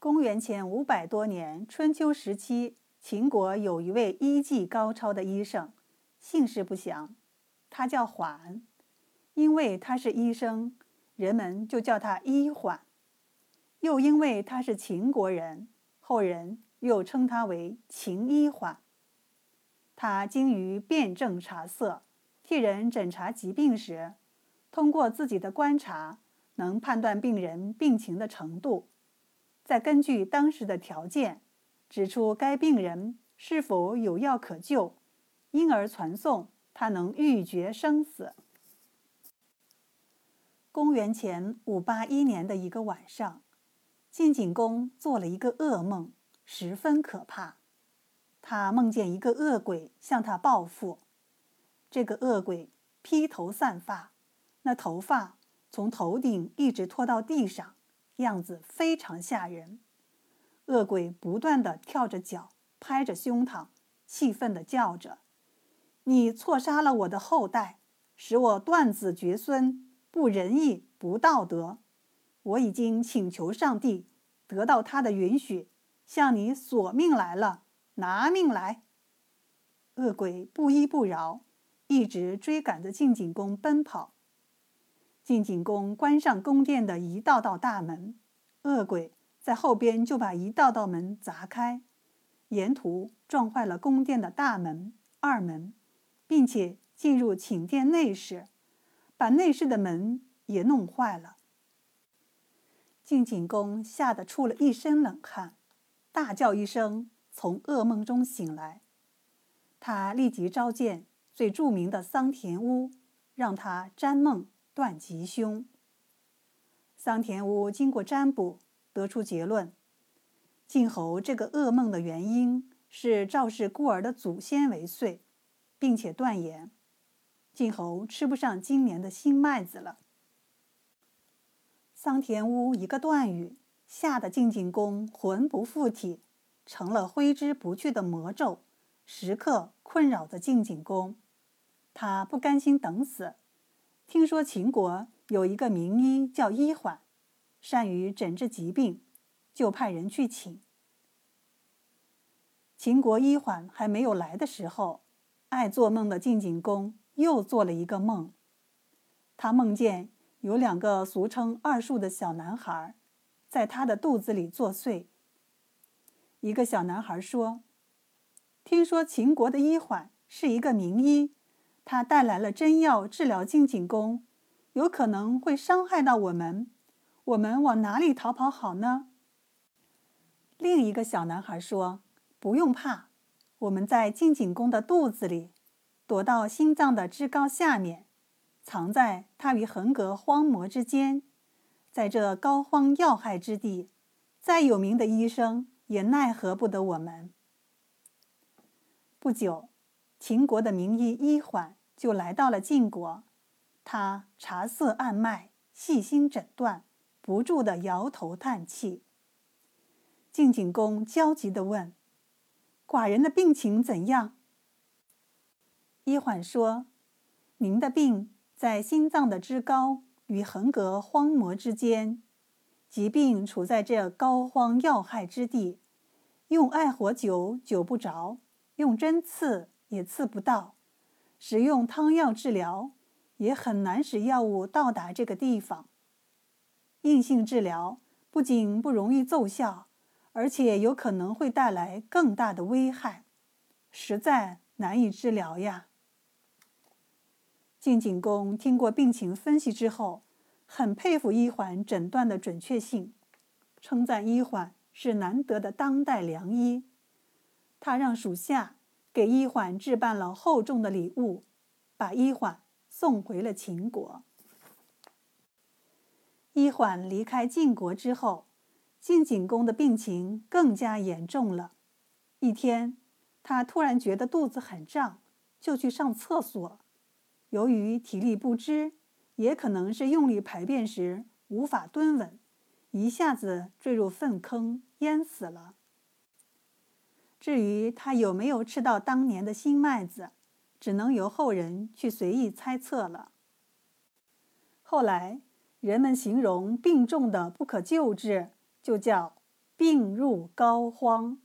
公元前五百多年，春秋时期，秦国有一位医技高超的医生，姓氏不详，他叫缓。因为他是医生，人们就叫他医缓。又因为他是秦国人，后人又称他为秦医缓。他精于辨证察色，替人诊查疾病时，通过自己的观察，能判断病人病情的程度。再根据当时的条件，指出该病人是否有药可救，因而传送他能预决生死。公元前五八一年的一个晚上，晋景公做了一个噩梦，十分可怕。他梦见一个恶鬼向他报复，这个恶鬼披头散发，那头发从头顶一直拖到地上。样子非常吓人，恶鬼不断的跳着脚，拍着胸膛，气愤的叫着：“你错杀了我的后代，使我断子绝孙，不仁义，不道德。我已经请求上帝，得到他的允许，向你索命来了，拿命来！”恶鬼不依不饶，一直追赶着晋景公奔跑。晋景公关上宫殿的一道道大门，恶鬼在后边就把一道道门砸开，沿途撞坏了宫殿的大门、二门，并且进入寝殿内室，把内室的门也弄坏了。晋景公吓得出了一身冷汗，大叫一声，从噩梦中醒来。他立即召见最著名的桑田乌，让他占梦。断吉凶。桑田屋经过占卜，得出结论：晋侯这个噩梦的原因是赵氏孤儿的祖先为祟，并且断言晋侯吃不上今年的新麦子了。桑田屋一个断语，吓得晋景公魂不附体，成了挥之不去的魔咒，时刻困扰着晋景公。他不甘心等死。听说秦国有一个名医叫医缓，善于诊治疾病，就派人去请。秦国医缓还没有来的时候，爱做梦的晋景公又做了一个梦。他梦见有两个俗称二树的小男孩，在他的肚子里作祟。一个小男孩说：“听说秦国的医缓是一个名医。”他带来了真药治疗晋景公，有可能会伤害到我们，我们往哪里逃跑好呢？另一个小男孩说：“不用怕，我们在晋景公的肚子里，躲到心脏的枝高下面，藏在他与横膈荒漠之间，在这膏肓要害之地，再有名的医生也奈何不得我们。”不久，秦国的名医医缓。就来到了晋国，他察色按脉，细心诊断，不住的摇头叹气。晋景公焦急地问：“寡人的病情怎样？”医缓说：“您的病在心脏的枝高与横膈荒膜之间，疾病处在这膏肓要害之地，用艾火灸灸不着，用针刺也刺不到。”使用汤药治疗，也很难使药物到达这个地方。硬性治疗不仅不容易奏效，而且有可能会带来更大的危害，实在难以治疗呀。晋景公听过病情分析之后，很佩服医缓诊断的准确性，称赞医缓是难得的当代良医。他让属下。给医缓置办了厚重的礼物，把医缓送回了秦国。医缓离开晋国之后，晋景公的病情更加严重了。一天，他突然觉得肚子很胀，就去上厕所。由于体力不支，也可能是用力排便时无法蹲稳，一下子坠入粪坑，淹死了。至于他有没有吃到当年的新麦子，只能由后人去随意猜测了。后来人们形容病重的不可救治，就叫病入膏肓。